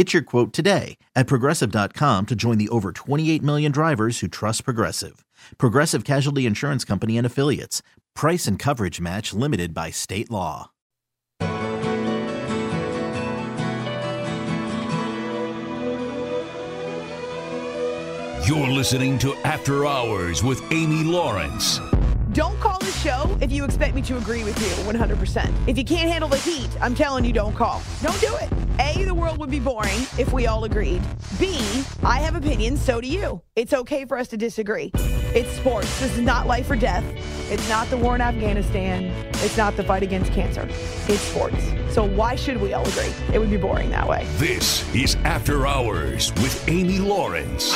Get your quote today at progressive.com to join the over 28 million drivers who trust Progressive. Progressive Casualty Insurance Company and Affiliates. Price and coverage match limited by state law. You're listening to After Hours with Amy Lawrence. Don't call the show if you expect me to agree with you 100%. If you can't handle the heat, I'm telling you, don't call. Don't do it. A, the world would be boring if we all agreed. B, I have opinions, so do you. It's okay for us to disagree. It's sports. This is not life or death. It's not the war in Afghanistan. It's not the fight against cancer. It's sports. So why should we all agree? It would be boring that way. This is After Hours with Amy Lawrence.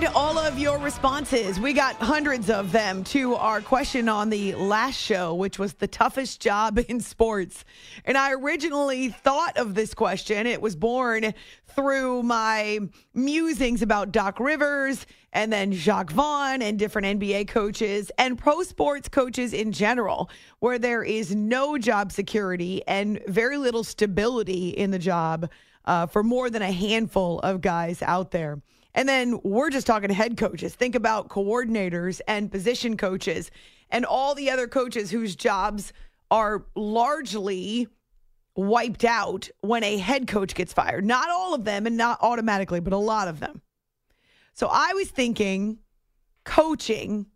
Enjoyed all of your responses. We got hundreds of them to our question on the last show, which was the toughest job in sports. And I originally thought of this question. It was born through my musings about Doc Rivers and then Jacque Vaughn and different NBA coaches and pro sports coaches in general, where there is no job security and very little stability in the job uh, for more than a handful of guys out there. And then we're just talking head coaches. Think about coordinators and position coaches and all the other coaches whose jobs are largely wiped out when a head coach gets fired. Not all of them and not automatically, but a lot of them. So I was thinking coaching,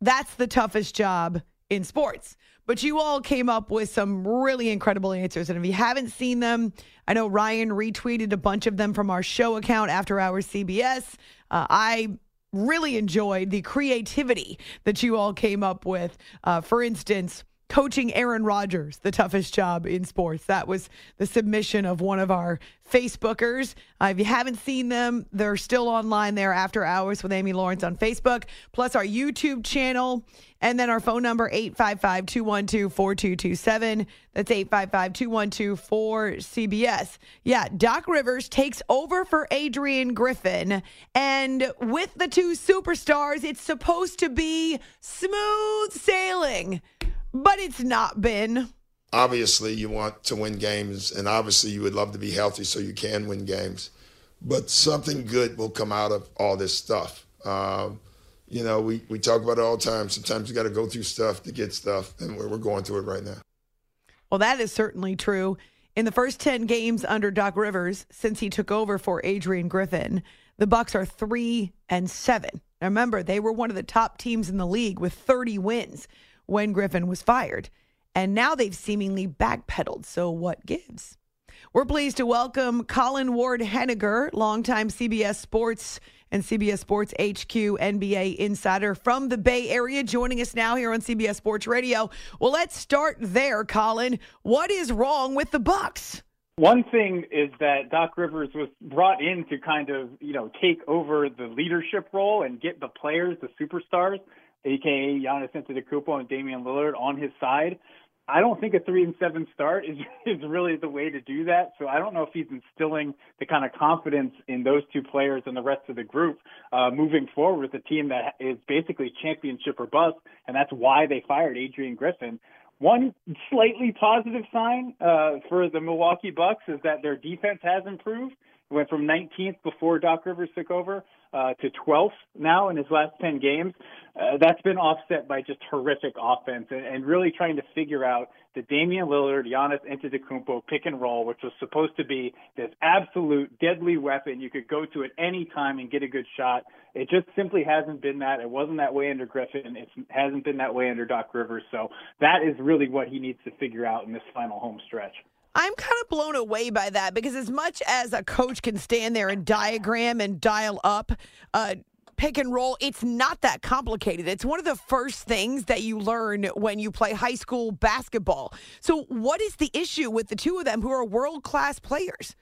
that's the toughest job in sports. But you all came up with some really incredible answers. And if you haven't seen them, I know Ryan retweeted a bunch of them from our show account, After Hours CBS. Uh, I really enjoyed the creativity that you all came up with. Uh, for instance, coaching Aaron Rodgers, the toughest job in sports. That was the submission of one of our Facebookers. Uh, if you haven't seen them, they're still online there after hours with Amy Lawrence on Facebook, plus our YouTube channel, and then our phone number 855 212 4227. That's 855 212 4CBS. Yeah, Doc Rivers takes over for Adrian Griffin. And with the two superstars, it's supposed to be smooth sailing but it's not been. Obviously, you want to win games, and obviously, you would love to be healthy so you can win games. But something good will come out of all this stuff. Um, you know, we, we talk about it all the time. Sometimes you got to go through stuff to get stuff, and we're, we're going through it right now. Well, that is certainly true. In the first 10 games under Doc Rivers since he took over for Adrian Griffin, the Bucks are 3 and 7. Now remember, they were one of the top teams in the league with 30 wins when Griffin was fired. And now they've seemingly backpedaled. So what gives? We're pleased to welcome Colin Ward Henninger, longtime CBS Sports and CBS Sports HQ NBA insider from the Bay Area, joining us now here on CBS Sports Radio. Well, let's start there, Colin. What is wrong with the Bucks? One thing is that Doc Rivers was brought in to kind of, you know, take over the leadership role and get the players, the superstars, aka Giannis Antetokounmpo and Damian Lillard, on his side. I don't think a three and seven start is is really the way to do that. So I don't know if he's instilling the kind of confidence in those two players and the rest of the group uh, moving forward with a team that is basically championship or bust, and that's why they fired Adrian Griffin. One slightly positive sign uh, for the Milwaukee Bucks is that their defense has improved. It went from 19th before Doc Rivers took over uh, to 12th now in his last 10 games. Uh, that's been offset by just horrific offense and, and really trying to figure out the Damian Lillard, Giannis Antetokounmpo pick and roll, which was supposed to be this absolute deadly weapon you could go to at any time and get a good shot. It just simply hasn't been that. It wasn't that way under Griffin. It hasn't been that way under Doc Rivers. So that is really what he needs to figure out in this final home stretch. I'm kind of blown away by that because as much as a coach can stand there and diagram and dial up uh, pick and roll, it's not that complicated. It's one of the first things that you learn when you play high school basketball. So, what is the issue with the two of them who are world class players?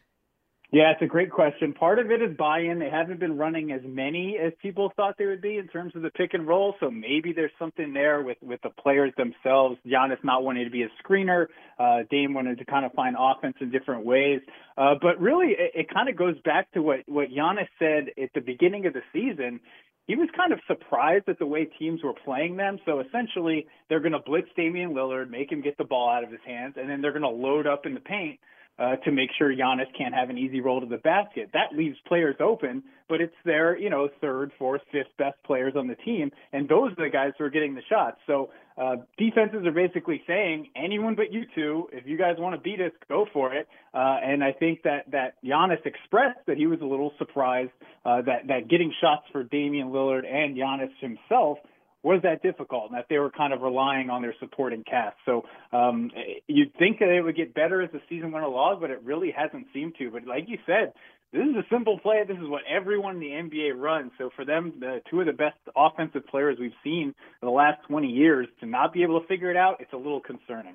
Yeah, it's a great question. Part of it is buy-in. They haven't been running as many as people thought they would be in terms of the pick and roll. So maybe there's something there with with the players themselves. Giannis not wanting to be a screener. Uh, Dame wanted to kind of find offense in different ways. Uh, but really, it, it kind of goes back to what what Giannis said at the beginning of the season he was kind of surprised at the way teams were playing them. So essentially, they're going to blitz Damian Lillard, make him get the ball out of his hands, and then they're going to load up in the paint uh, to make sure Giannis can't have an easy roll to the basket. That leaves players open, but it's their, you know, third, fourth, fifth best players on the team, and those are the guys who are getting the shots. So uh, defenses are basically saying, anyone but you two, if you guys want to beat us, go for it. Uh, and I think that that Giannis expressed that he was a little surprised uh, that that getting shots for Damian Lillard and Giannis himself was that difficult and that they were kind of relying on their supporting cast. So um, you'd think that it would get better as the season went along, but it really hasn't seemed to. But like you said, this is a simple play. This is what everyone in the NBA runs. So for them, the two of the best offensive players we've seen in the last 20 years, to not be able to figure it out, it's a little concerning.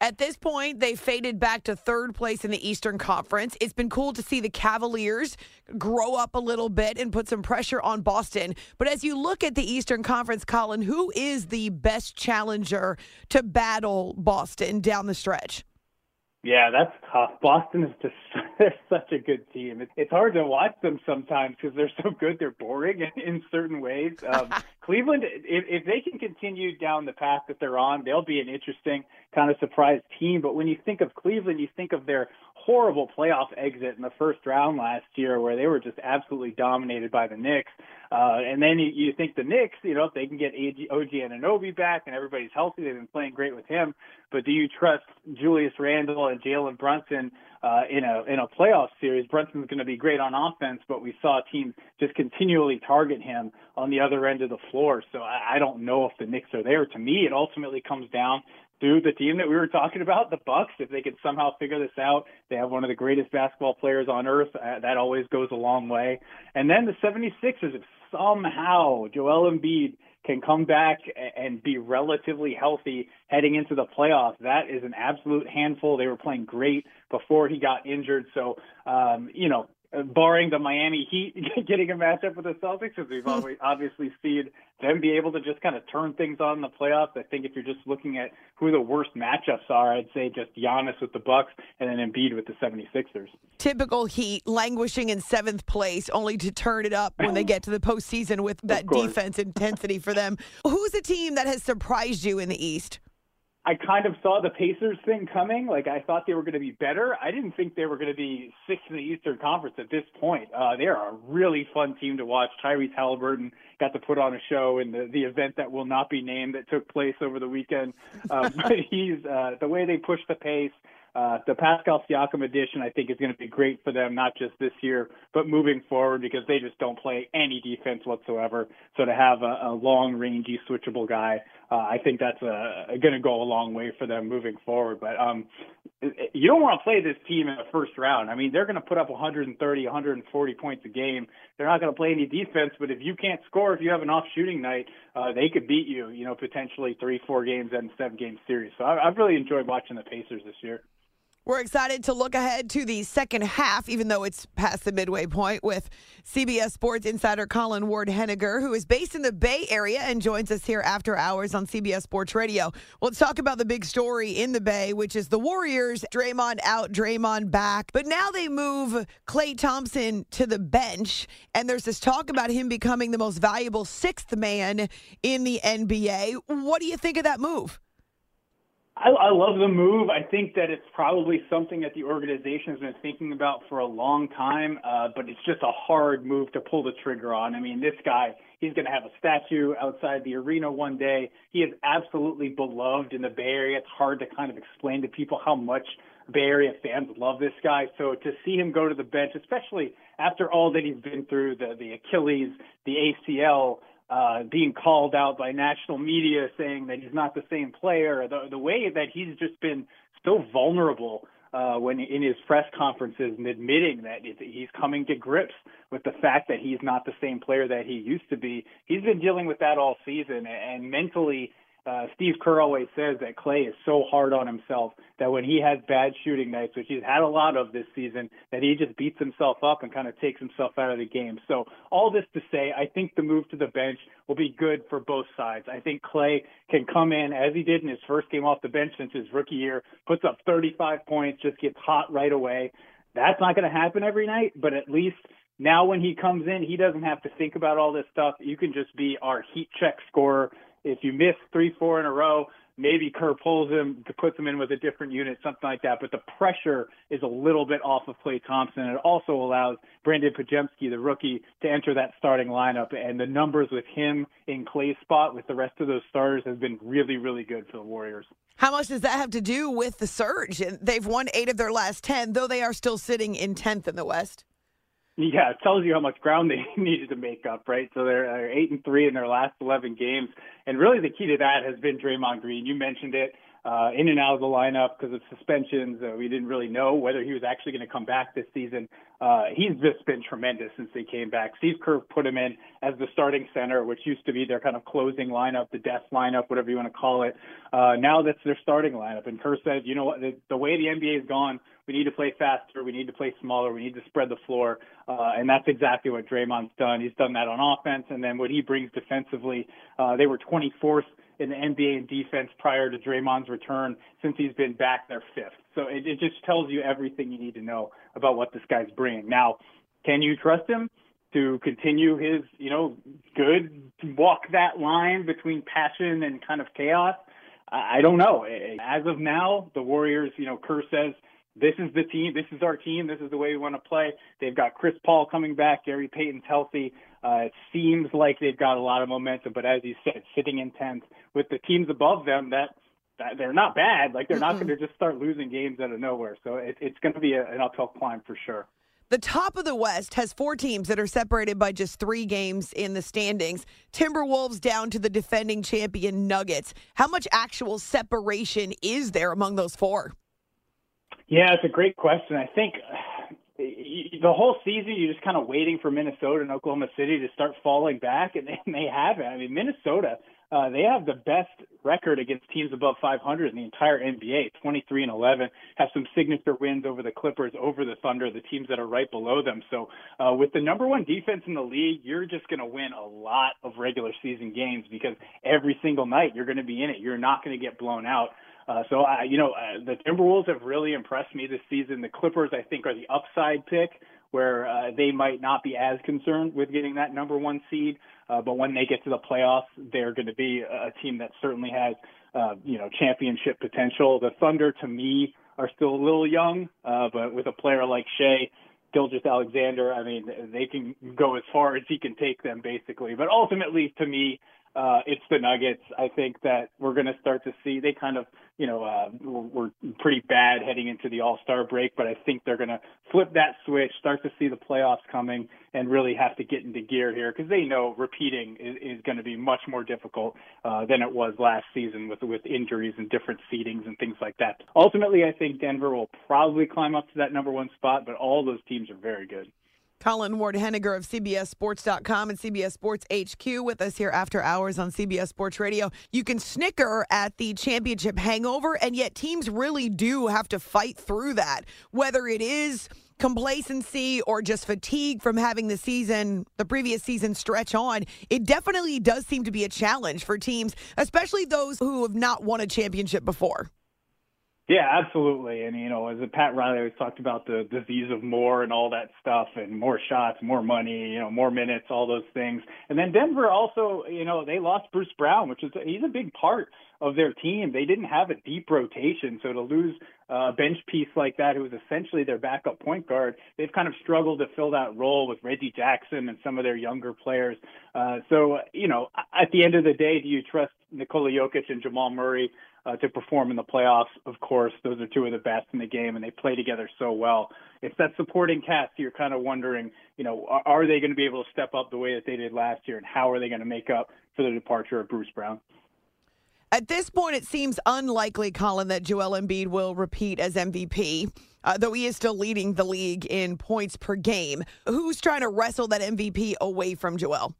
At this point, they faded back to third place in the Eastern Conference. It's been cool to see the Cavaliers grow up a little bit and put some pressure on Boston. But as you look at the Eastern Conference, Colin, who is the best challenger to battle Boston down the stretch? Yeah, that's tough. Boston is just such a good team. it's hard to watch them sometimes because they're so good. They're boring in, in certain ways. Um, Cleveland, if, if they can continue down the path that they're on, they'll be an interesting kind of surprise team. But when you think of Cleveland, you think of their horrible playoff exit in the first round last year where they were just absolutely dominated by the Knicks. Uh, and then you, you think the Knicks, you know, if they can get OG Anunoby back and everybody's healthy, they've been playing great with him. But do you trust Julius Randle and Jalen Brunson uh, in a in a playoff series? Brunson's going to be great on offense, but we saw teams just continually target him on the other end of the floor. So I, I don't know if the Knicks are there. To me, it ultimately comes down to the team that we were talking about, the Bucks. If they could somehow figure this out, they have one of the greatest basketball players on earth. Uh, that always goes a long way. And then the 76ers, if somehow Joel Embiid can come back and be relatively healthy heading into the playoffs, that is an absolute handful. They were playing great before he got injured. So, um, you know, barring the Miami Heat getting a matchup with the Celtics, because we've always obviously seen them be able to just kind of turn things on in the playoffs. I think if you're just looking at who the worst matchups are, I'd say just Giannis with the Bucks and then Embiid with the 76ers. Typical Heat languishing in seventh place, only to turn it up when they get to the postseason with that defense intensity for them. Who's a team that has surprised you in the East? I kind of saw the Pacers thing coming. Like I thought they were going to be better. I didn't think they were going to be sixth in the Eastern Conference at this point. Uh, they are a really fun team to watch. Tyrese Halliburton got to put on a show in the the event that will not be named that took place over the weekend. Um, but he's uh, the way they push the pace. Uh, the Pascal Siakam addition, I think, is going to be great for them, not just this year, but moving forward because they just don't play any defense whatsoever. So to have a, a long, rangy, switchable guy, uh, I think that's uh, going to go a long way for them moving forward. But um, you don't want to play this team in the first round. I mean, they're going to put up 130, 140 points a game. They're not going to play any defense, but if you can't score, if you have an off shooting night, uh, they could beat you. You know, potentially three, four games and seven game series. So I, I've really enjoyed watching the Pacers this year. We're excited to look ahead to the second half, even though it's past the midway point, with CBS Sports insider Colin Ward Henninger, who is based in the Bay Area and joins us here after hours on CBS Sports Radio. Well, let's talk about the big story in the Bay, which is the Warriors. Draymond out, Draymond back. But now they move Klay Thompson to the bench, and there's this talk about him becoming the most valuable sixth man in the NBA. What do you think of that move? I, I love the move. I think that it's probably something that the organization has been thinking about for a long time, uh, but it's just a hard move to pull the trigger on. I mean, this guy, he's going to have a statue outside the arena one day. He is absolutely beloved in the Bay Area. It's hard to kind of explain to people how much Bay Area fans love this guy. So to see him go to the bench, especially after all that he's been through, the, the Achilles, the ACL, uh, being called out by national media saying that he's not the same player, the, the way that he's just been so vulnerable uh, when in his press conferences and admitting that he's coming to grips with the fact that he's not the same player that he used to be. He's been dealing with that all season, and mentally uh, Steve Kerr always says that Klay is so hard on himself that when he has bad shooting nights, which he's had a lot of this season, that he just beats himself up and kind of takes himself out of the game. So all this to say, I think the move to the bench will be good for both sides. I think Klay can come in as he did in his first game off the bench since his rookie year, puts up 35 points, just gets hot right away. That's not going to happen every night, but at least now when he comes in, he doesn't have to think about all this stuff. You can just be our heat check scorer if you miss three, four in a row, maybe Kerr pulls him to put him in with a different unit, something like that. But the pressure is a little bit off of Klay Thompson. It also allows Brandon Podziemski, the rookie, to enter that starting lineup. And the numbers with him in Klay's spot with the rest of those starters has been really, really good for the Warriors. How much does that have to do with the surge? They've won eight of their last 10, though they are still sitting in 10th in the West. Yeah, it tells you how much ground they needed to make up, right? So they're they're eight and three in their last 11 games, and really the key to that has been Draymond Green. You mentioned it, uh, in and out of the lineup because of suspensions. Uh, we didn't really know whether he was actually going to come back this season. Uh, he's just been tremendous since he came back. Steve Kerr put him in as the starting center, which used to be their kind of closing lineup, the death lineup, whatever you want to call it. Uh, now that's their starting lineup. And Kerr said, you know what, the, the way the NBA has gone, we need to play faster. We need to play smaller. We need to spread the floor. Uh, and that's exactly what Draymond's done. He's done that on offense. And then what he brings defensively, uh, they were 24th in the NBA in defense prior to Draymond's return since he's been back their fifth. So it, it just tells you everything you need to know about what this guy's bringing. Now, can you trust him to continue his, you know, good walk that line between passion and kind of chaos? I don't know. As of now, the Warriors, you know, Kerr says this is the team. This is our team. This is the way we want to play. They've got Chris Paul coming back. Gary Payton's healthy. Uh, it seems like they've got a lot of momentum, but as you said, sitting in tenth with the teams above them, that, that they're not bad. Like they're mm-hmm. not going to just start losing games out of nowhere. So it, it's going to be a, an uphill climb for sure. The top of the West has four teams that are separated by just three games in the standings. Timberwolves down to the defending champion Nuggets. How much actual separation is there among those four? Yeah, it's a great question. I think the whole season you're just kind of waiting for Minnesota and Oklahoma City to start falling back, and they, and they haven't. I mean, Minnesota, uh, they have the best record against teams above 500 in the entire NBA, 23 and 11. Have some signature wins over the Clippers, over the Thunder, the teams that are right below them. So, uh, with the number one defense in the league, you're just going to win a lot of regular season games because every single night you're going to be in it. You're not going to get blown out. Uh, so, I, you know, uh, the Timberwolves have really impressed me this season. The Clippers, I think, are the upside pick where uh, they might not be as concerned with getting that number one seed. Uh, but when they get to the playoffs, they're going to be a team that certainly has, uh, you know, championship potential. The Thunder, to me, are still a little young, uh, but with a player like Shai, Gilgeous-Alexander, I mean, they can go as far as he can take them, basically. But ultimately, to me, uh, it's the Nuggets. I think that we're going to start to see they kind of, you know, uh, were pretty bad heading into the All Star break, but I think they're going to flip that switch, start to see the playoffs coming, and really have to get into gear here because they know repeating is, is going to be much more difficult uh, than it was last season with with injuries and different seedings and things like that. Ultimately, I think Denver will probably climb up to that number one spot, but all those teams are very good. Colin Ward Henninger of CBSSports.com and CBS Sports HQ with us here after hours on CBS Sports Radio. You can snicker at the championship hangover, and yet teams really do have to fight through that, whether it is complacency or just fatigue from having the season, the previous season stretch on. It definitely does seem to be a challenge for teams, especially those who have not won a championship before. Yeah, absolutely. And you know, as Pat Riley always talked about the disease of more and all that stuff, and more shots, more money, you know, more minutes, all those things. And then Denver also, you know, they lost Bruce Brown, which is he's a big part of their team. They didn't have a deep rotation, so to lose a bench piece like that, who was essentially their backup point guard, they've kind of struggled to fill that role with Reggie Jackson and some of their younger players. Uh, so, you know, at the end of the day, do you trust Nikola Jokic and Jamal Murray? Uh, to perform in the playoffs. Of course, those are two of the best in the game, and they play together so well. It's that supporting cast you're kind of wondering, you know, are, are they going to be able to step up the way that they did last year, and how are they going to make up for the departure of Bruce Brown? At this point, it seems unlikely, Colin, that Joel Embiid will repeat as MVP. Uh, though he is still leading the league in points per game. Who's trying to wrestle that MVP away from Joel?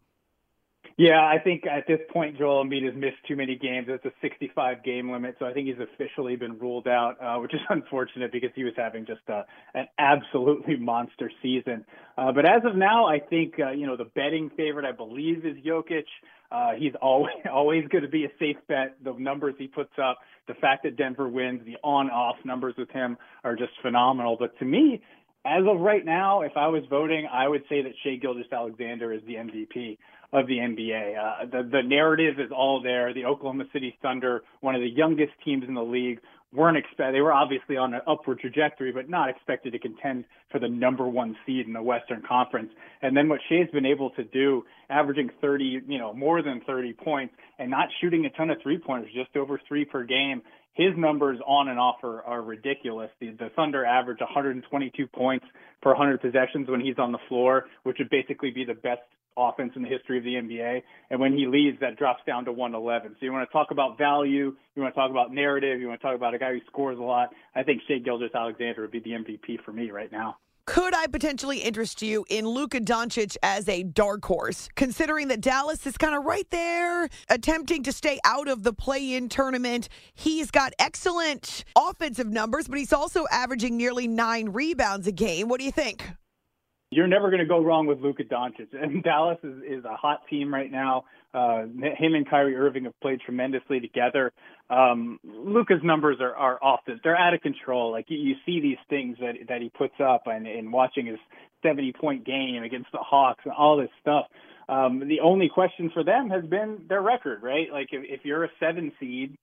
Yeah, I think at this point, Joel Embiid has missed too many games. It's a 65 game limit, so I think he's officially been ruled out, uh, which is unfortunate because he was having just a, an absolutely monster season. Uh, but as of now, I think uh, you know the betting favorite, I believe, is Jokic. Uh, he's always always going to be a safe bet. The numbers he puts up, the fact that Denver wins, the on-off numbers with him are just phenomenal. But to me, as of right now, if I was voting, I would say that Shai Gilgeous-Alexander is the MVP of the NBA. Uh, the the narrative is all there. The Oklahoma City Thunder, one of the youngest teams in the league, weren't expect they were obviously on an upward trajectory, but not expected to contend for the number one seed in the Western Conference. And then what Shai's been able to do, averaging 30, you know, more than 30 points, and not shooting a ton of three pointers, just over three per game. His numbers on and off are, are ridiculous. The, the Thunder average 122 points per 100 possessions when he's on the floor, which would basically be the best offense in the history of the NBA. And when he leaves, that drops down to 111. So you want to talk about value, you want to talk about narrative, you want to talk about a guy who scores a lot. I think Shai Gilgeous Alexander would be the MVP for me right now. Could I potentially interest you in Luka Doncic as a dark horse, considering that Dallas is kind of right there, attempting to stay out of the play in tournament? He's got excellent offensive numbers, but he's also averaging nearly nine rebounds a game. What do you think? You're never going to go wrong with Luka Doncic. And Dallas is, is a hot team right now. Uh, him and Kyrie Irving have played tremendously together. Um, Luka's numbers are, are off the, they're out of control. Like you, you see these things that, that he puts up and, and watching his 70 point game against the Hawks and all this stuff. Um, the only question for them has been their record, right? Like if, if you're a seven seed,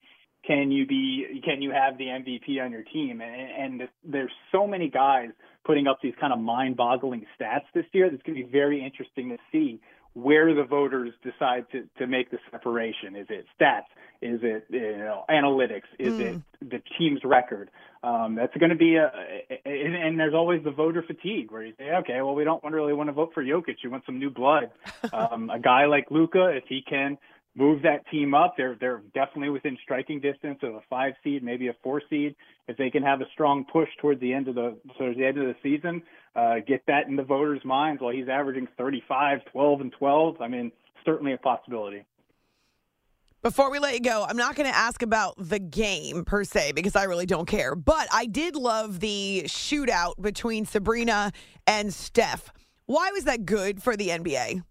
can you be can you have the MVP on your team? And, and there's so many guys putting up these kind of mind-boggling stats this year. It's going to be very interesting to see where the voters decide to to make the separation. Is it stats? Is it you know analytics? Is mm. it the team's record? Um, that's going to be a, and, and there's always the voter fatigue where you say, okay, well we don't really want to vote for Jokic. You want some new blood. um, a guy like Luka, if he can move that team up. They're they're definitely within striking distance of a five seed, maybe a four seed. If they can have a strong push towards the end of the towards the end of the season, uh, get that in the voters' minds. While he's averaging 35, 12, and 12, I mean, certainly a possibility. Before we let you go, I'm not going to ask about the game per se because I really don't care. But I did love the shootout between Sabrina and Steph. Why was that good for the NBA?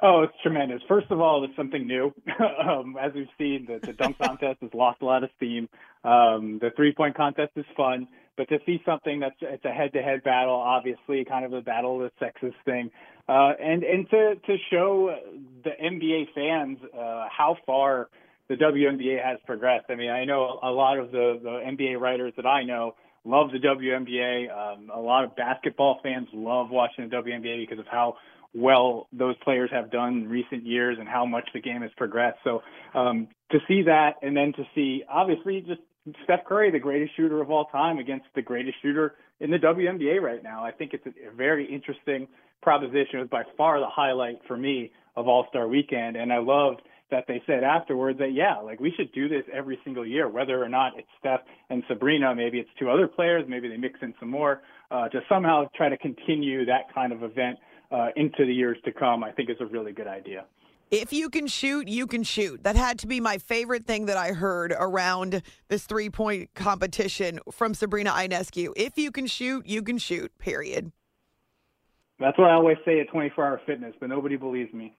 Oh, it's tremendous. First of all, it's something new. um, as we've seen, the, the dunk contest has lost a lot of steam. Um, the three point contest is fun, but to see something that's it's a head to head battle, obviously, kind of a battle of the sexes thing, uh, and and to to show the NBA fans uh, how far the WNBA has progressed. I mean, I know a lot of the, the NBA writers that I know love the WNBA. Um, a lot of basketball fans love watching the WNBA because of how well those players have done in recent years and how much the game has progressed. So um, to see that, and then to see obviously just Steph Curry, the greatest shooter of all time, against the greatest shooter in the WNBA right now. I think it's a, very interesting proposition. It was by far the highlight for me of All Star Weekend, and I loved that they said afterwards that yeah, like we should do this every single year, whether or not it's Steph and Sabrina, maybe it's two other players, maybe they mix in some more, uh, to somehow try to continue that kind of event uh, into the years to come. I think is a really good idea. If you can shoot, you can shoot. That had to be my favorite thing that I heard around this three point competition from Sabrina Ionescu. If you can shoot, you can shoot, period. That's what I always say at 24 Hour Fitness, but nobody believes me.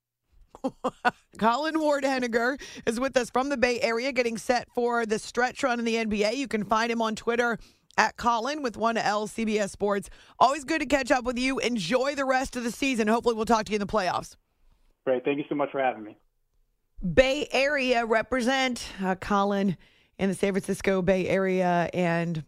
Colin Ward Henninger is with us from the Bay Area, getting set for the stretch run in the NBA. You can find him on Twitter at Colin with one L CBS Sports. Always good to catch up with you. Enjoy the rest of the season. Hopefully, we'll talk to you in the playoffs. Great. Thank you so much for having me. Bay Area represent uh, Colin in the San Francisco Bay Area. And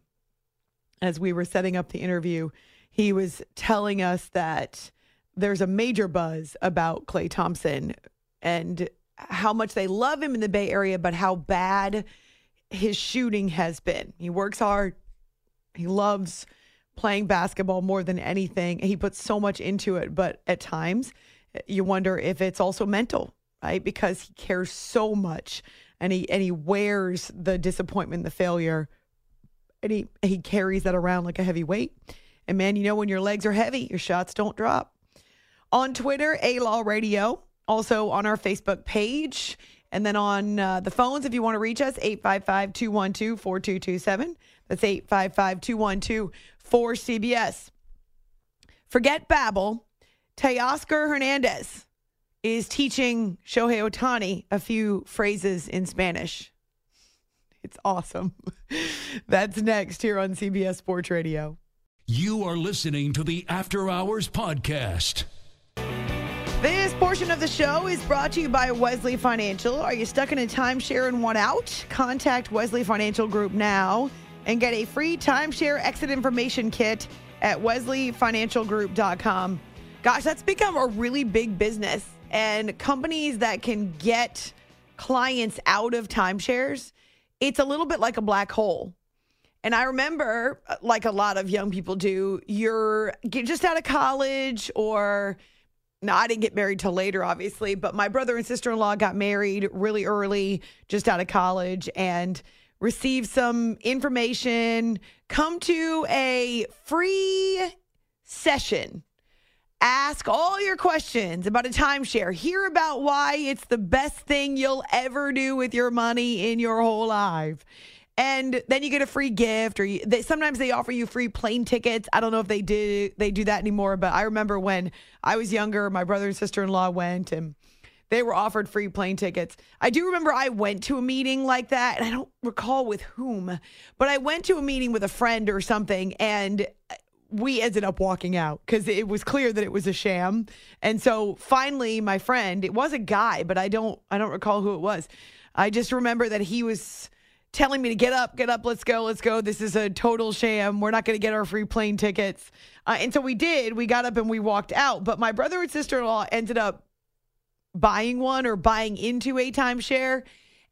as we were setting up the interview, he was telling us that there's a major buzz about Klay Thompson and how much they love him in the Bay Area, but how bad his shooting has been. He works hard, he loves playing basketball more than anything. He puts so much into it, but at times you wonder if it's also mental, right? Because he cares so much and he and he wears the disappointment, the failure, and he he carries that around like a heavy weight. And man, you know when your legs are heavy, your shots don't drop. On Twitter, A Law Radio, also on our Facebook page, and then on uh, the phones if you want to reach us 855-212-4227. That's 855-212-4CBS. Forget Babbel Teoscar Hernandez is teaching Shohei Ohtani a few phrases in Spanish. It's awesome. That's next here on CBS Sports Radio. You are listening to the After Hours Podcast. This portion of the show is brought to you by Wesley Financial. Are you stuck in a timeshare and want out? Contact Wesley Financial Group now and get a free timeshare exit information kit at wesleyfinancialgroup.com. Gosh, that's become a really big business. And companies that can get clients out of timeshares, it's a little bit like a black hole. And I remember, uh, like a lot of young people do, you're just out of college or. No, I didn't get married till later, obviously, but my brother and sister in law got married really early, just out of college, and received some information. Come to a free session Ask all your questions about a timeshare. Hear about why it's the best thing you'll ever do with your money in your whole life. And then you get a free gift, or you, they, sometimes they offer you free plane tickets. I don't know if they do they do that anymore, but I remember when I was younger, my brother and sister in law went, and they were offered free plane tickets. I do remember I went to a meeting like that, and I don't recall with whom, but I went to a meeting with a friend or something, and we ended up walking out because it was clear that it was a sham. And so finally, my friend, it was a guy, but I don't, I don't recall who it was. I just remember that he was telling me to get up, get up, let's go, let's go. This is a total sham. We're not going to get our free plane tickets. Uh, and so we did. We got up and we walked out. But my brother and sister in law ended up buying one or buying into a timeshare.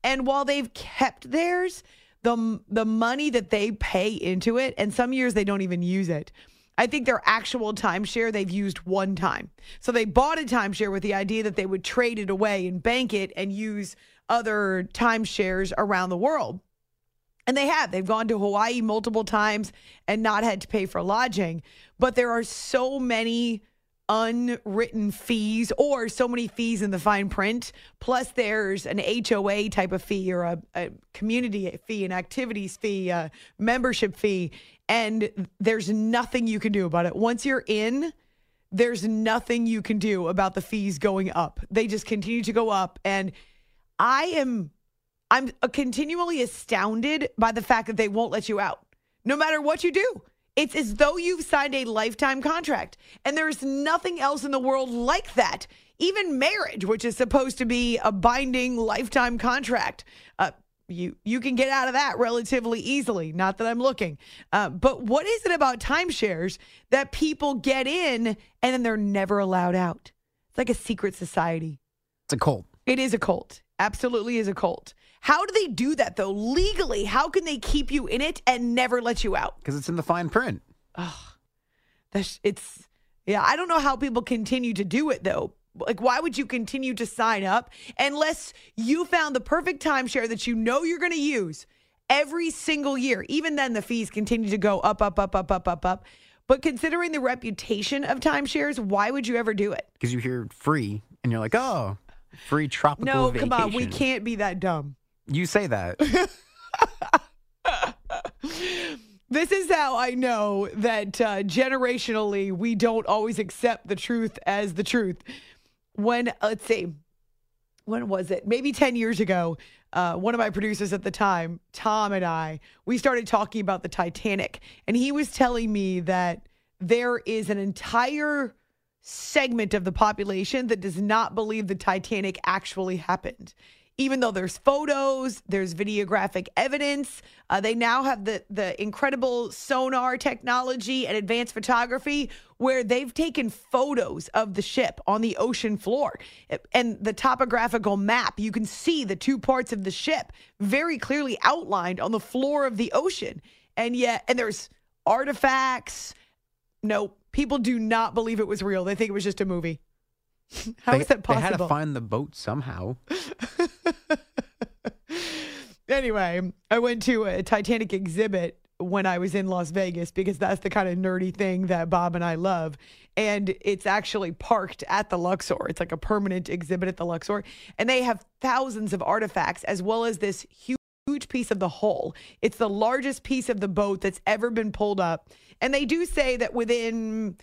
And while they've kept theirs, the the money that they pay into it, and some years they don't even use it. I think their actual timeshare they've used one time. So they bought a timeshare with the idea that they would trade it away and bank it and use other timeshares around the world. And they have. They've gone to Hawaii multiple times and not had to pay for lodging. But there are so many unwritten fees or so many fees in the fine print. Plus, there's an HOA type of fee or a, a community fee, an activities fee, a membership fee. And there's nothing you can do about it. Once you're in, there's nothing you can do about the fees going up. They just continue to go up. And I am, I'm continually astounded by the fact that they won't let you out, no matter what you do. It's as though you've signed a lifetime contract. And there's nothing else in the world like that. Even marriage, which is supposed to be a binding lifetime contract. Uh, you you can get out of that relatively easily. Not that I'm looking, uh, but what is it about timeshares that people get in and then they're never allowed out? It's like a secret society. It's a cult. It is a cult. Absolutely is a cult. How do they do that though? Legally, how can they keep you in it and never let you out? Because it's in the fine print. That's it's yeah, I don't know how people continue to do it though. Like why would you continue to sign up unless you found the perfect timeshare that you know you're going to use every single year. Even then the fees continue to go up up up up up up up. But considering the reputation of timeshares, why would you ever do it? Because you hear free and you're like, oh, free tropical No, vacation. come on, we can't be that dumb. You say that. This is how I know that uh, generationally we don't always accept the truth as the truth. When, let's see, when was it? Maybe 10 years ago, uh, one of my producers at the time, Tom and I, we started talking about the Titanic. And he was telling me that there is an entire segment of the population that does not believe the Titanic actually happened. Even though there's photos, there's videographic evidence, uh, they now have the the incredible sonar technology and advanced photography where they've taken photos of the ship on the ocean floor and the topographical map. You can see the two parts of the ship very clearly outlined on the floor of the ocean, and yet and there's artifacts. No, people do not believe it was real. They think it was just a movie. How is they, that possible? They had to find the boat somehow. Anyway, I went to a Titanic exhibit when I was in Las Vegas because that's the kind of nerdy thing that Bob and I love. And it's actually parked at the Luxor. It's like a permanent exhibit at the Luxor. And they have thousands of artifacts as well as this huge huge piece of the hull. It's the largest piece of the boat that's ever been pulled up. And they do say that within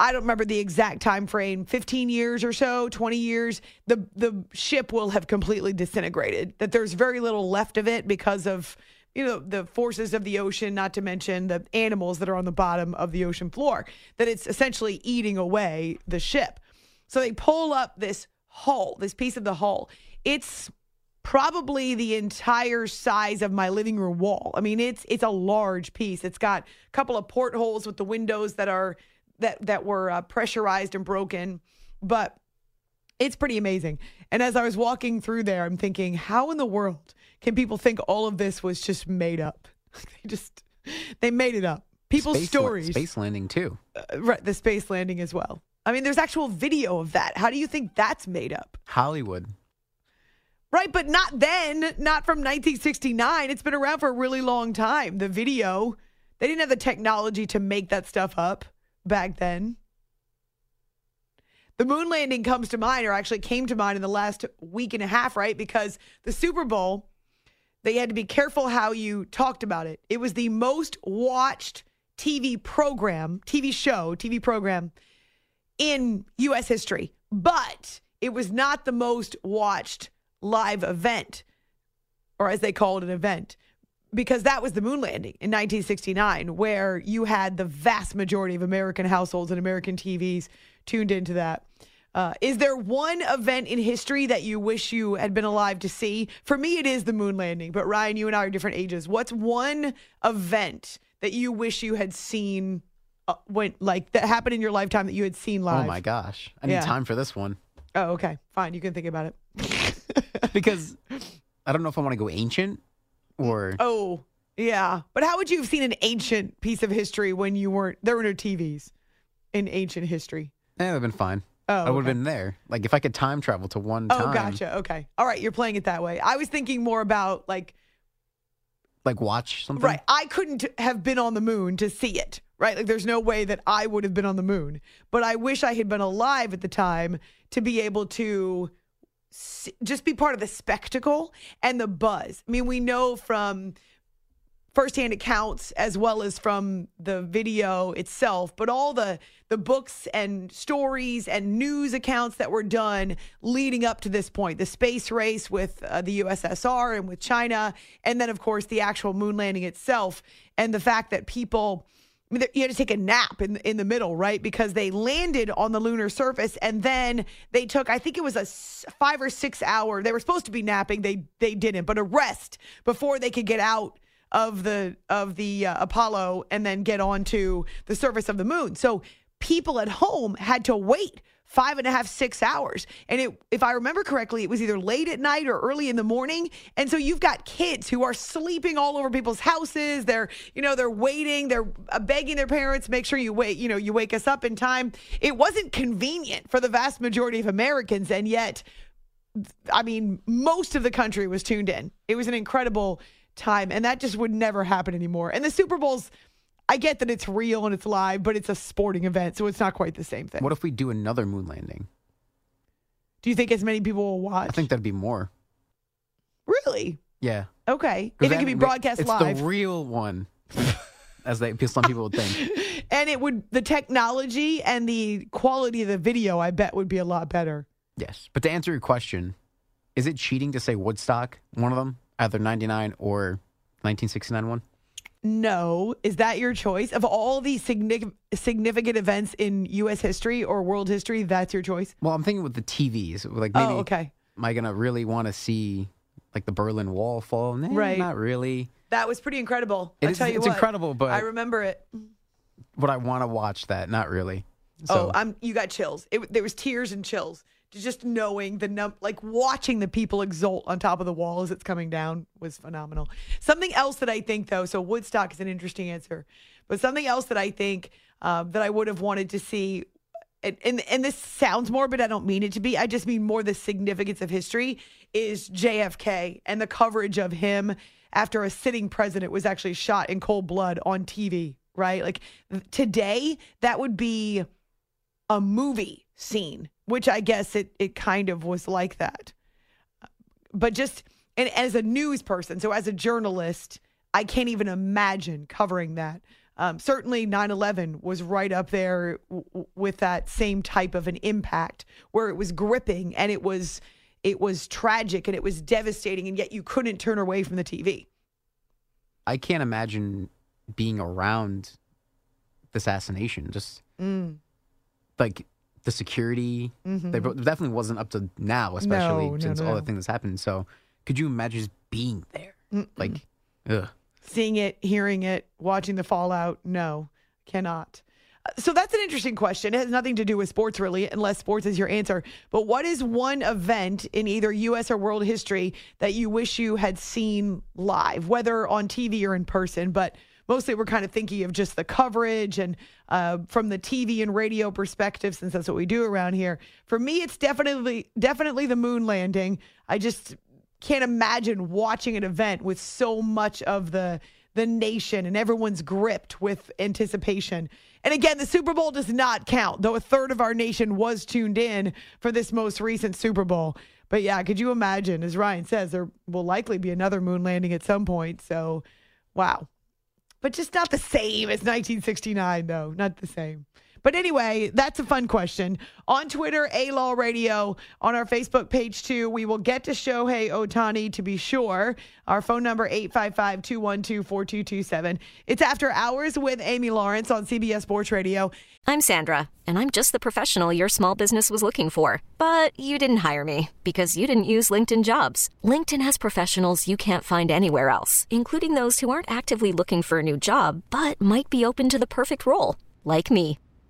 I don't remember the exact time frame, 15 years or so, 20 years, the the ship will have completely disintegrated. That there's very little left of it because of you know the forces of the ocean, not to mention the animals that are on the bottom of the ocean floor. That it's essentially eating away the ship. So they pull up this hull, this piece of the hull. It's probably the entire size of my living room wall. I mean, it's it's a large piece. It's got a couple of portholes with the windows that are that that were uh, pressurized and broken, but it's pretty amazing. And as I was walking through there, I'm thinking, how in the world can people think all of this was just made up? they just they made it up. People's Space la- stories, space landing too. uh, right? The space landing as well. I mean, there's actual video of that. How do you think that's made up? Hollywood. Right, but not then, not from 1969. It's been around for a really long time. The video, they didn't have the technology to make that stuff up back then. The moon landing comes to mind, or actually came to mind in the last week and a half, right? Because the Super Bowl, they had to be careful how you talked about it. It was the most watched TV program, TV show, TV program in U.S. history, but it was not the most watched live event, or as they called it, an event, because that was the moon landing in 1969, where you had the vast majority of American households and American TVs tuned into that. Uh, is there one event in history that you wish you had been alive to see? For me, it is the moon landing. But Ryan, you and I are different ages. What's one event that you wish you had seen? Uh, when like that happened in your lifetime that you had seen live? Oh my gosh. I need Yeah. time for this one. Oh, okay, fine. You can think about it. Because I don't know if I want to go ancient or Oh, yeah. But how would you have seen an ancient piece of history when you weren't there were no TVs in ancient history? eh, that would have been fine. Oh, I would have okay. been there. Like if I could time travel to one Oh, time. Oh, gotcha. Okay. All right, you're playing it that way. I was thinking more about like Like watch something. right, I couldn't have been on the moon to see it. Right? Like there's no way that I would have been on the moon. But I wish I had been alive at the time to be able to just be part of the spectacle and the buzz. I mean, we know from firsthand accounts as well as from the video itself, but all the the books and stories and news accounts that were done leading up to this point, the space race with uh, the USSR and with China, and then of course the actual moon landing itself, and the fact that people. I mean, you had to take a nap in in the middle, right? Because they landed on the lunar surface, and then they took, I think it was a five or six hour. They were supposed to be napping, they they didn't, but a rest before they could get out of the of the uh, Apollo and then get onto the surface of the moon. So people at home had to wait five and a half, six hours. And it, if I remember correctly, it was either late at night or early in the morning. And so you've got kids who are sleeping all over people's houses. They're, you know, they're waiting. They're uh, begging their parents, make sure you wait, you know, you wake us up in time. It wasn't convenient for the vast majority of Americans. And yet, I mean, most of the country was tuned in. It was an incredible time. And that just would never happen anymore. And the Super Bowl's, I get that it's real and it's live, but it's a sporting event, so it's not quite the same thing. What if we do another moon landing? Do you think as many people will watch? I think that'd be more. Really? Yeah. Okay. If it could be broadcast it's live. the real one, as they some people would think. and it would the technology and the quality of the video, I bet, would be a lot better. Yes, but to answer your question, is it cheating to say Woodstock? One of them, either '99 or 1969 one. No, is that your choice of all the significant significant events in U.S. history or world history? That's your choice. Well, I'm thinking with the TVs. Like maybe, oh, okay. am I gonna really want to see like the Berlin Wall fall? Nah, Right. Not really. That was pretty incredible. It I is- tell you it's what, incredible, but- I remember it. Would I want to watch that? Not really. oh, I'm. You got chills. It, there was tears and chills. Just knowing the num, like watching the people exult on top of the wall as it's coming down was phenomenal. Something else that I think though, so Woodstock is an interesting answer, but something else that I think um, that I would have wanted to see, and, and and this sounds morbid. I don't mean it to be. I just mean more the significance of history is JFK and the coverage of him after a sitting president was actually shot in cold blood on TV. Right, like today, that would be a movie scene, which I guess it it kind of was like that. But just and as a news person, so as a journalist, I can't even imagine covering that. Um, certainly, 9 11 was right up there w- w- with that same type of an impact where it was gripping and it was it was tragic and it was devastating, and yet you couldn't turn away from the TV. I can't imagine being around the assassination. Just Mm. Like the security, they definitely wasn't up to now, especially Mm-hmm. No, no, since all the things that's happened. So, could you imagine just being there? Like, ugh. seeing it, hearing it, watching the fallout. No, cannot. Uh, So that's an interesting question. It has nothing to do with sports, really, unless sports is your answer. But what is one event in either U.S. or world history that you wish you had seen live, whether on TV or in person? But mostly we're kind of thinking of just the coverage and uh, from the TV and radio perspective, since that's what we do around here. For me, it's definitely definitely the moon landing. I just can't imagine watching an event with so much of the the nation and everyone's gripped with anticipation. And again, the Super Bowl does not count, though a third of our nation was tuned in for this most recent Super Bowl. But yeah, could you imagine, as Ryan says, there will likely be another moon landing at some point. So, wow. But just not the same as 1969, though. Not the same. But anyway, that's a fun question. On Twitter, A Law Radio. On our Facebook page, too, we will get to Shohei Ohtani to be sure. Our phone number, 855 212 4227. It's After Hours with Amy Lawrence on CBS Sports Radio. I'm Sandra, and I'm just the professional your small business was looking for. But you didn't hire me because you didn't use LinkedIn jobs. LinkedIn has professionals you can't find anywhere else, including those who aren't actively looking for a new job but might be open to the perfect role, like me.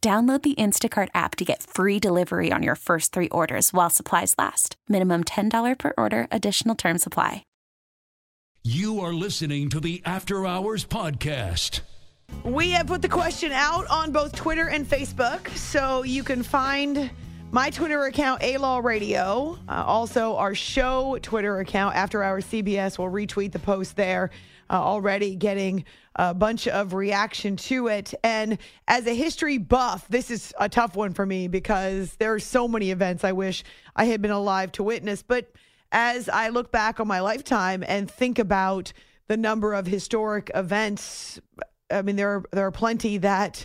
Download the Instacart app to get free delivery on your first three orders while supplies last. Minimum $10 per order, additional term supply. You are listening to the After Hours Podcast. We have put the question out on both Twitter and Facebook, so you can find my Twitter account, A Law Radio. Uh, also, our show Twitter account, After Hours CBS, will retweet the post there. Uh, already getting a bunch of reaction to it. And as a history buff, this is a tough one for me because there are so many events I wish I had been alive to witness. But as I look back on my lifetime and think about the number of historic events, I mean, there are, there are plenty that,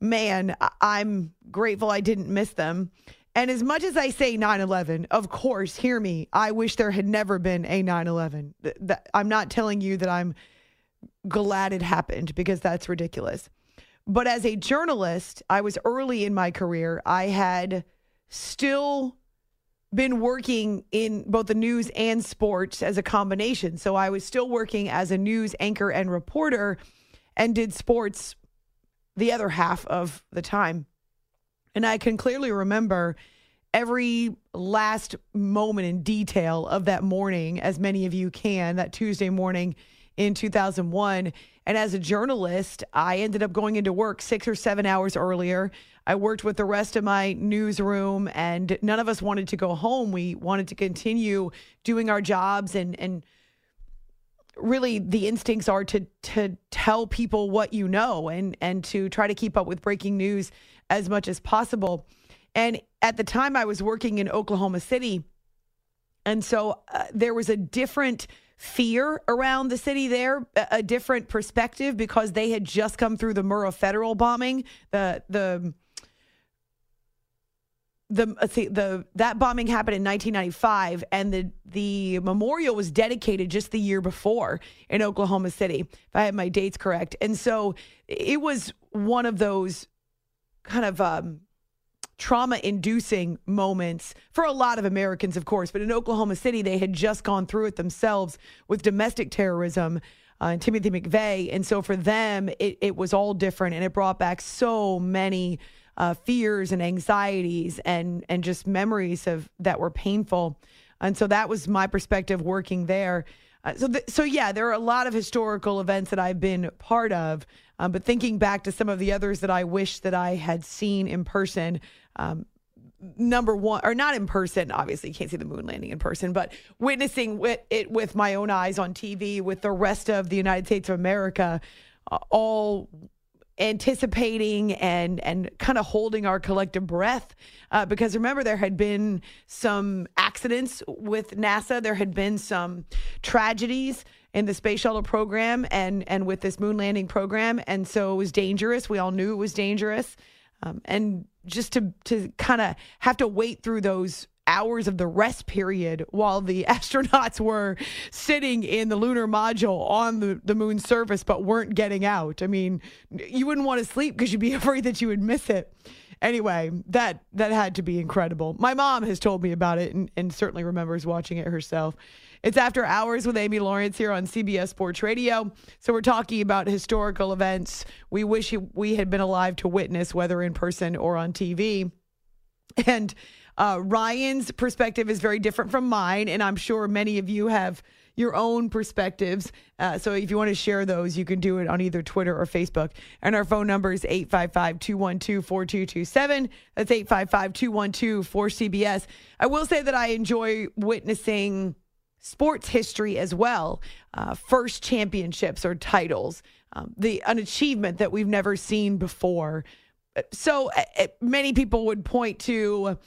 man, I'm grateful I didn't miss them. And as much as I say 9 11, of course, hear me, I wish there had never been a 9 11. I'm not telling you that I'm glad it happened because that's ridiculous. But as a journalist, I was early in my career. I had still been working in both the news and sports as a combination. So I was still working as a news anchor and reporter and did sports the other half of the time. And I can clearly remember every last moment in detail of that morning, as many of you can, that Tuesday morning in 2001. And as a journalist, I ended up going into work six or seven hours earlier. I worked with the rest of my newsroom, and none of us wanted to go home. We wanted to continue doing our jobs and, and, really the instincts are to to tell people what you know and and to try to keep up with breaking news as much as possible. And at the time I was working in Oklahoma City and so uh, there was a different fear around the city there, a, different perspective because they had just come through the Murrah Federal bombing, the the the the that bombing happened in 1995 and the the memorial was dedicated just the year before in Oklahoma City if I have my dates correct. And so it was one of those kind of um, trauma inducing moments for a lot of Americans of course but in Oklahoma City they had just gone through it themselves with domestic terrorism uh, and Timothy McVeigh. And so for them it, it was all different and it brought back so many uh, fears and anxieties and and just memories of that were painful. And so that was my perspective working there. Uh, so th- so yeah, there are a lot of historical events that I've been part of. Um, but thinking back to some of the others that I wish that I had seen in person. Um, number one, or not in person, obviously, you can't see the moon landing in person, but witnessing it with my own eyes on TV with the rest of the United States of America, uh, all anticipating and and kind of holding our collective breath uh, because remember there had been some accidents with NASA. There had been some tragedies in the space shuttle program and and with this moon landing program. And so it was dangerous. We all knew it was dangerous. Um, and just to to kind of have to wait through those hours of the rest period while the astronauts were sitting in the lunar module on the, the moon's surface but weren't getting out. I mean, you wouldn't want to sleep because you'd be afraid that you would miss it. Anyway, that that had to be incredible. My mom has told me about it and, and certainly remembers watching it herself. It's After Hours with Amy Lawrence here on CBS Sports Radio. So we're talking about historical events we wish we had been alive to witness, whether in person or on TV. And uh, Ryan's perspective is very different from mine, and I'm sure many of you have your own perspectives. Uh, so if you want to share those, you can do it on either Twitter or Facebook. And our phone number is 855 212 4227. That's 855 212 4CBS. I will say that I enjoy witnessing sports history as well, uh, first championships or titles, um, the an achievement that we've never seen before. So uh, many people would point to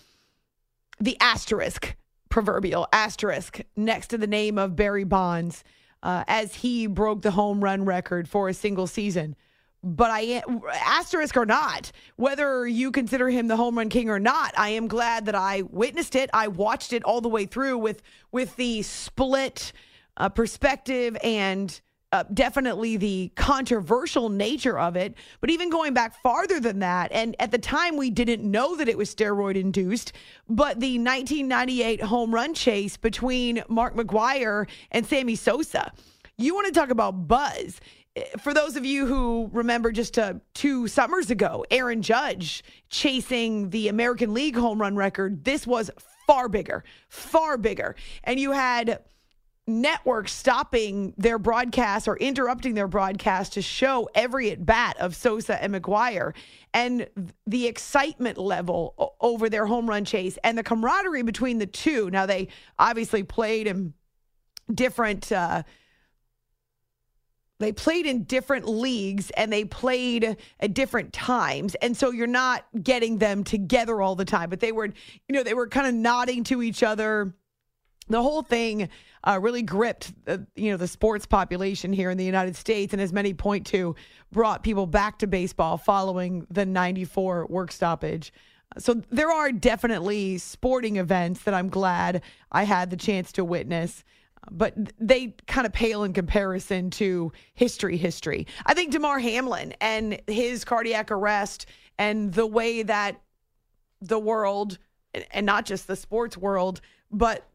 the asterisk, proverbial asterisk, next to the name of Barry Bonds uh, as he broke the home run record for a single season. But I asterisk or not, whether you consider him the home run king or not, I am glad that I witnessed it. I watched it all the way through with with the split uh, perspective and uh, definitely the controversial nature of it, but even going back farther than that, and at the time we didn't know that it was steroid induced, but the 1998 home run chase between Mark McGwire and Sammy Sosa. You want to talk about buzz. for those of you who remember just uh, two summers ago, Aaron Judge chasing the American League home run record, this was far bigger, far bigger. And you had networks stopping their broadcast or interrupting their broadcast to show every at bat of Sosa and McGwire and the excitement level over their home run chase and the camaraderie between the two. Now, they obviously played in different. Uh, they played in different leagues and they played at different times and so you're not getting them together all the time but they were you know they were kind of nodding to each other the whole thing uh, really gripped the, you know the sports population here in the United States, and as many point to, brought people back to baseball following the '94 work stoppage. So there are definitely sporting events that I'm glad I had the chance to witness, but they kind of pale in comparison to history. History. I think Damar Hamlin and his cardiac arrest and the way that the world, and not just the sports world, but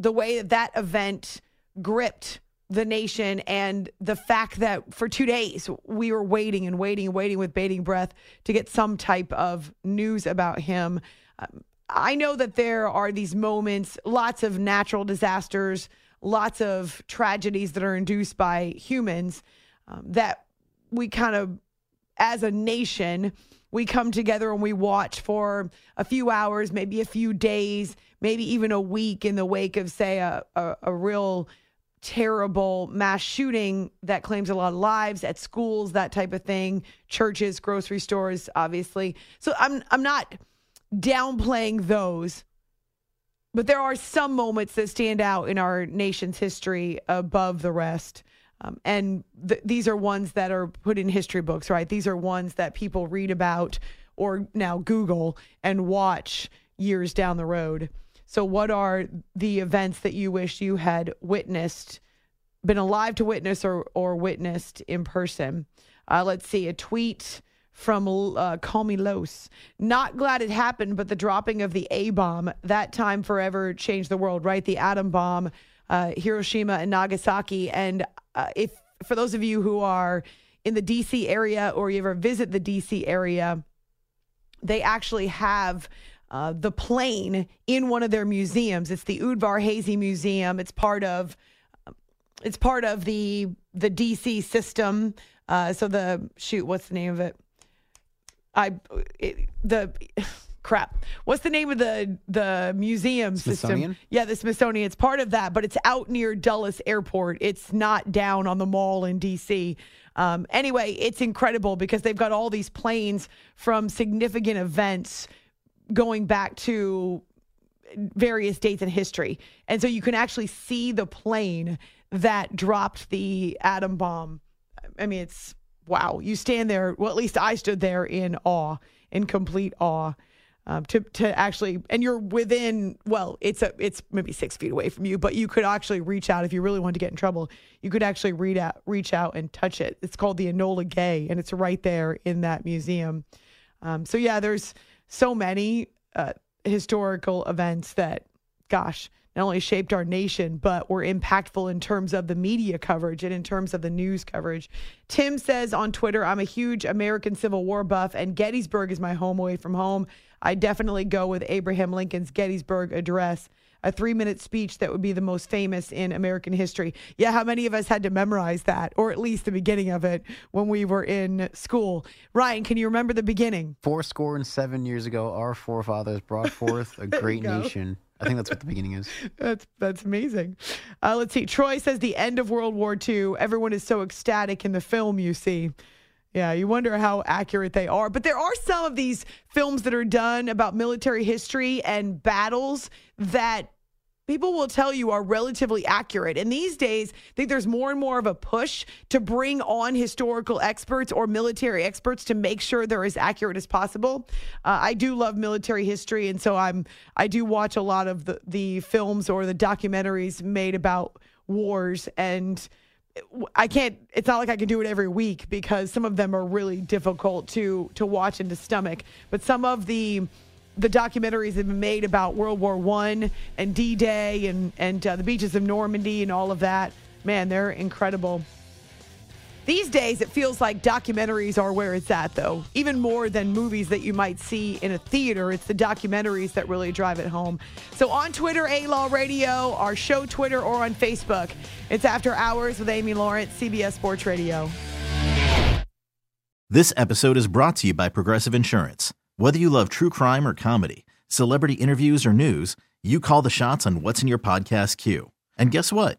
the way that that event gripped the nation and the fact that for two days we were waiting and waiting and waiting with bating breath to get some type of news about him. Um, I know that there are these moments, lots of natural disasters, lots of tragedies that are induced by humans um, that we kind of, as a nation, we come together and we watch for a few hours, maybe a few days, maybe even a week in the wake of, say, a, a, a real terrible mass shooting that claims a lot of lives at schools, that type of thing, churches, grocery stores, obviously. So I'm I'm not downplaying those, but there are some moments that stand out in our nation's history above the rest. Um, and th- these are ones that are put in history books, right? These are ones that people read about or now Google and watch years down the road. So, what are the events that you wish you had witnessed, been alive to witness, or or witnessed in person? Uh, let's see a tweet from uh, Call Me Los. Not glad it happened, but the dropping of the A bomb that time forever changed the world, right? The atom bomb, uh, Hiroshima and Nagasaki. And uh, if for those of you who are in the DC area or you ever visit the DC area, they actually have uh, the plane in one of their museums. It's the Udvar-Hazy Museum. It's part of it's part of the the DC system. Uh, so the shoot, what's the name of it? I it, the crap. What's the name of the the museum Smithsonian? system? Yeah, the Smithsonian. It's part of that, but it's out near Dulles Airport. It's not down on the mall in DC. Um, anyway, it's incredible because they've got all these planes from significant events going back to various dates in history. And so you can actually see the plane that dropped the atom bomb. I mean, it's wow. You stand there, well, at least I stood there in awe, in complete awe. Um, to to actually, and you're within. Well, it's a it's maybe six feet away from you, but you could actually reach out if you really wanted to get in trouble. You could actually read out, reach out and touch it. It's called the Enola Gay, and it's right there in that museum. Um, so yeah, there's so many uh, historical events that, gosh, not only shaped our nation, but were impactful in terms of the media coverage and in terms of the news coverage. Tim says on Twitter, I'm a huge American Civil War buff, and Gettysburg is my home away from home. I definitely go with Abraham Lincoln's Gettysburg Address a three minute speech that would be the most famous in American history. Yeah, how many of us had to memorize that, or at least the beginning of it when we were in school? Ryan, can you remember the beginning? Four score and seven years ago, our forefathers brought forth a great nation. I think that's what the beginning is. That's that's amazing. Uh, let's see. Troy says the end of World War II. Everyone is so ecstatic in the film. You see. Yeah, you wonder how accurate they are. But there are some of these films that are done about military history and battles that people will tell you are relatively accurate. And these days, I think there's more and more of a push to bring on historical experts or military experts to make sure they're as accurate as possible. Uh, I do love military history, and so I'm I do watch a lot of the the films or the documentaries made about wars and I can't it's not like I can do it every week because some of them are really difficult to to watch and to stomach. But some of the the documentaries have been made about World War One and D Day and and uh, the beaches of Normandy and all of that man they're incredible These days, it feels like documentaries are where it's at, though. Even more than movies that you might see in a theater, it's the documentaries that really drive it home. So on Twitter, A Law Radio, our show Twitter, or on Facebook, it's After Hours with Amy Lawrence, CBS Sports Radio. This episode is brought to you by Progressive Insurance. Whether you love true crime or comedy, celebrity interviews or news, you call the shots on what's in your podcast queue. And guess what?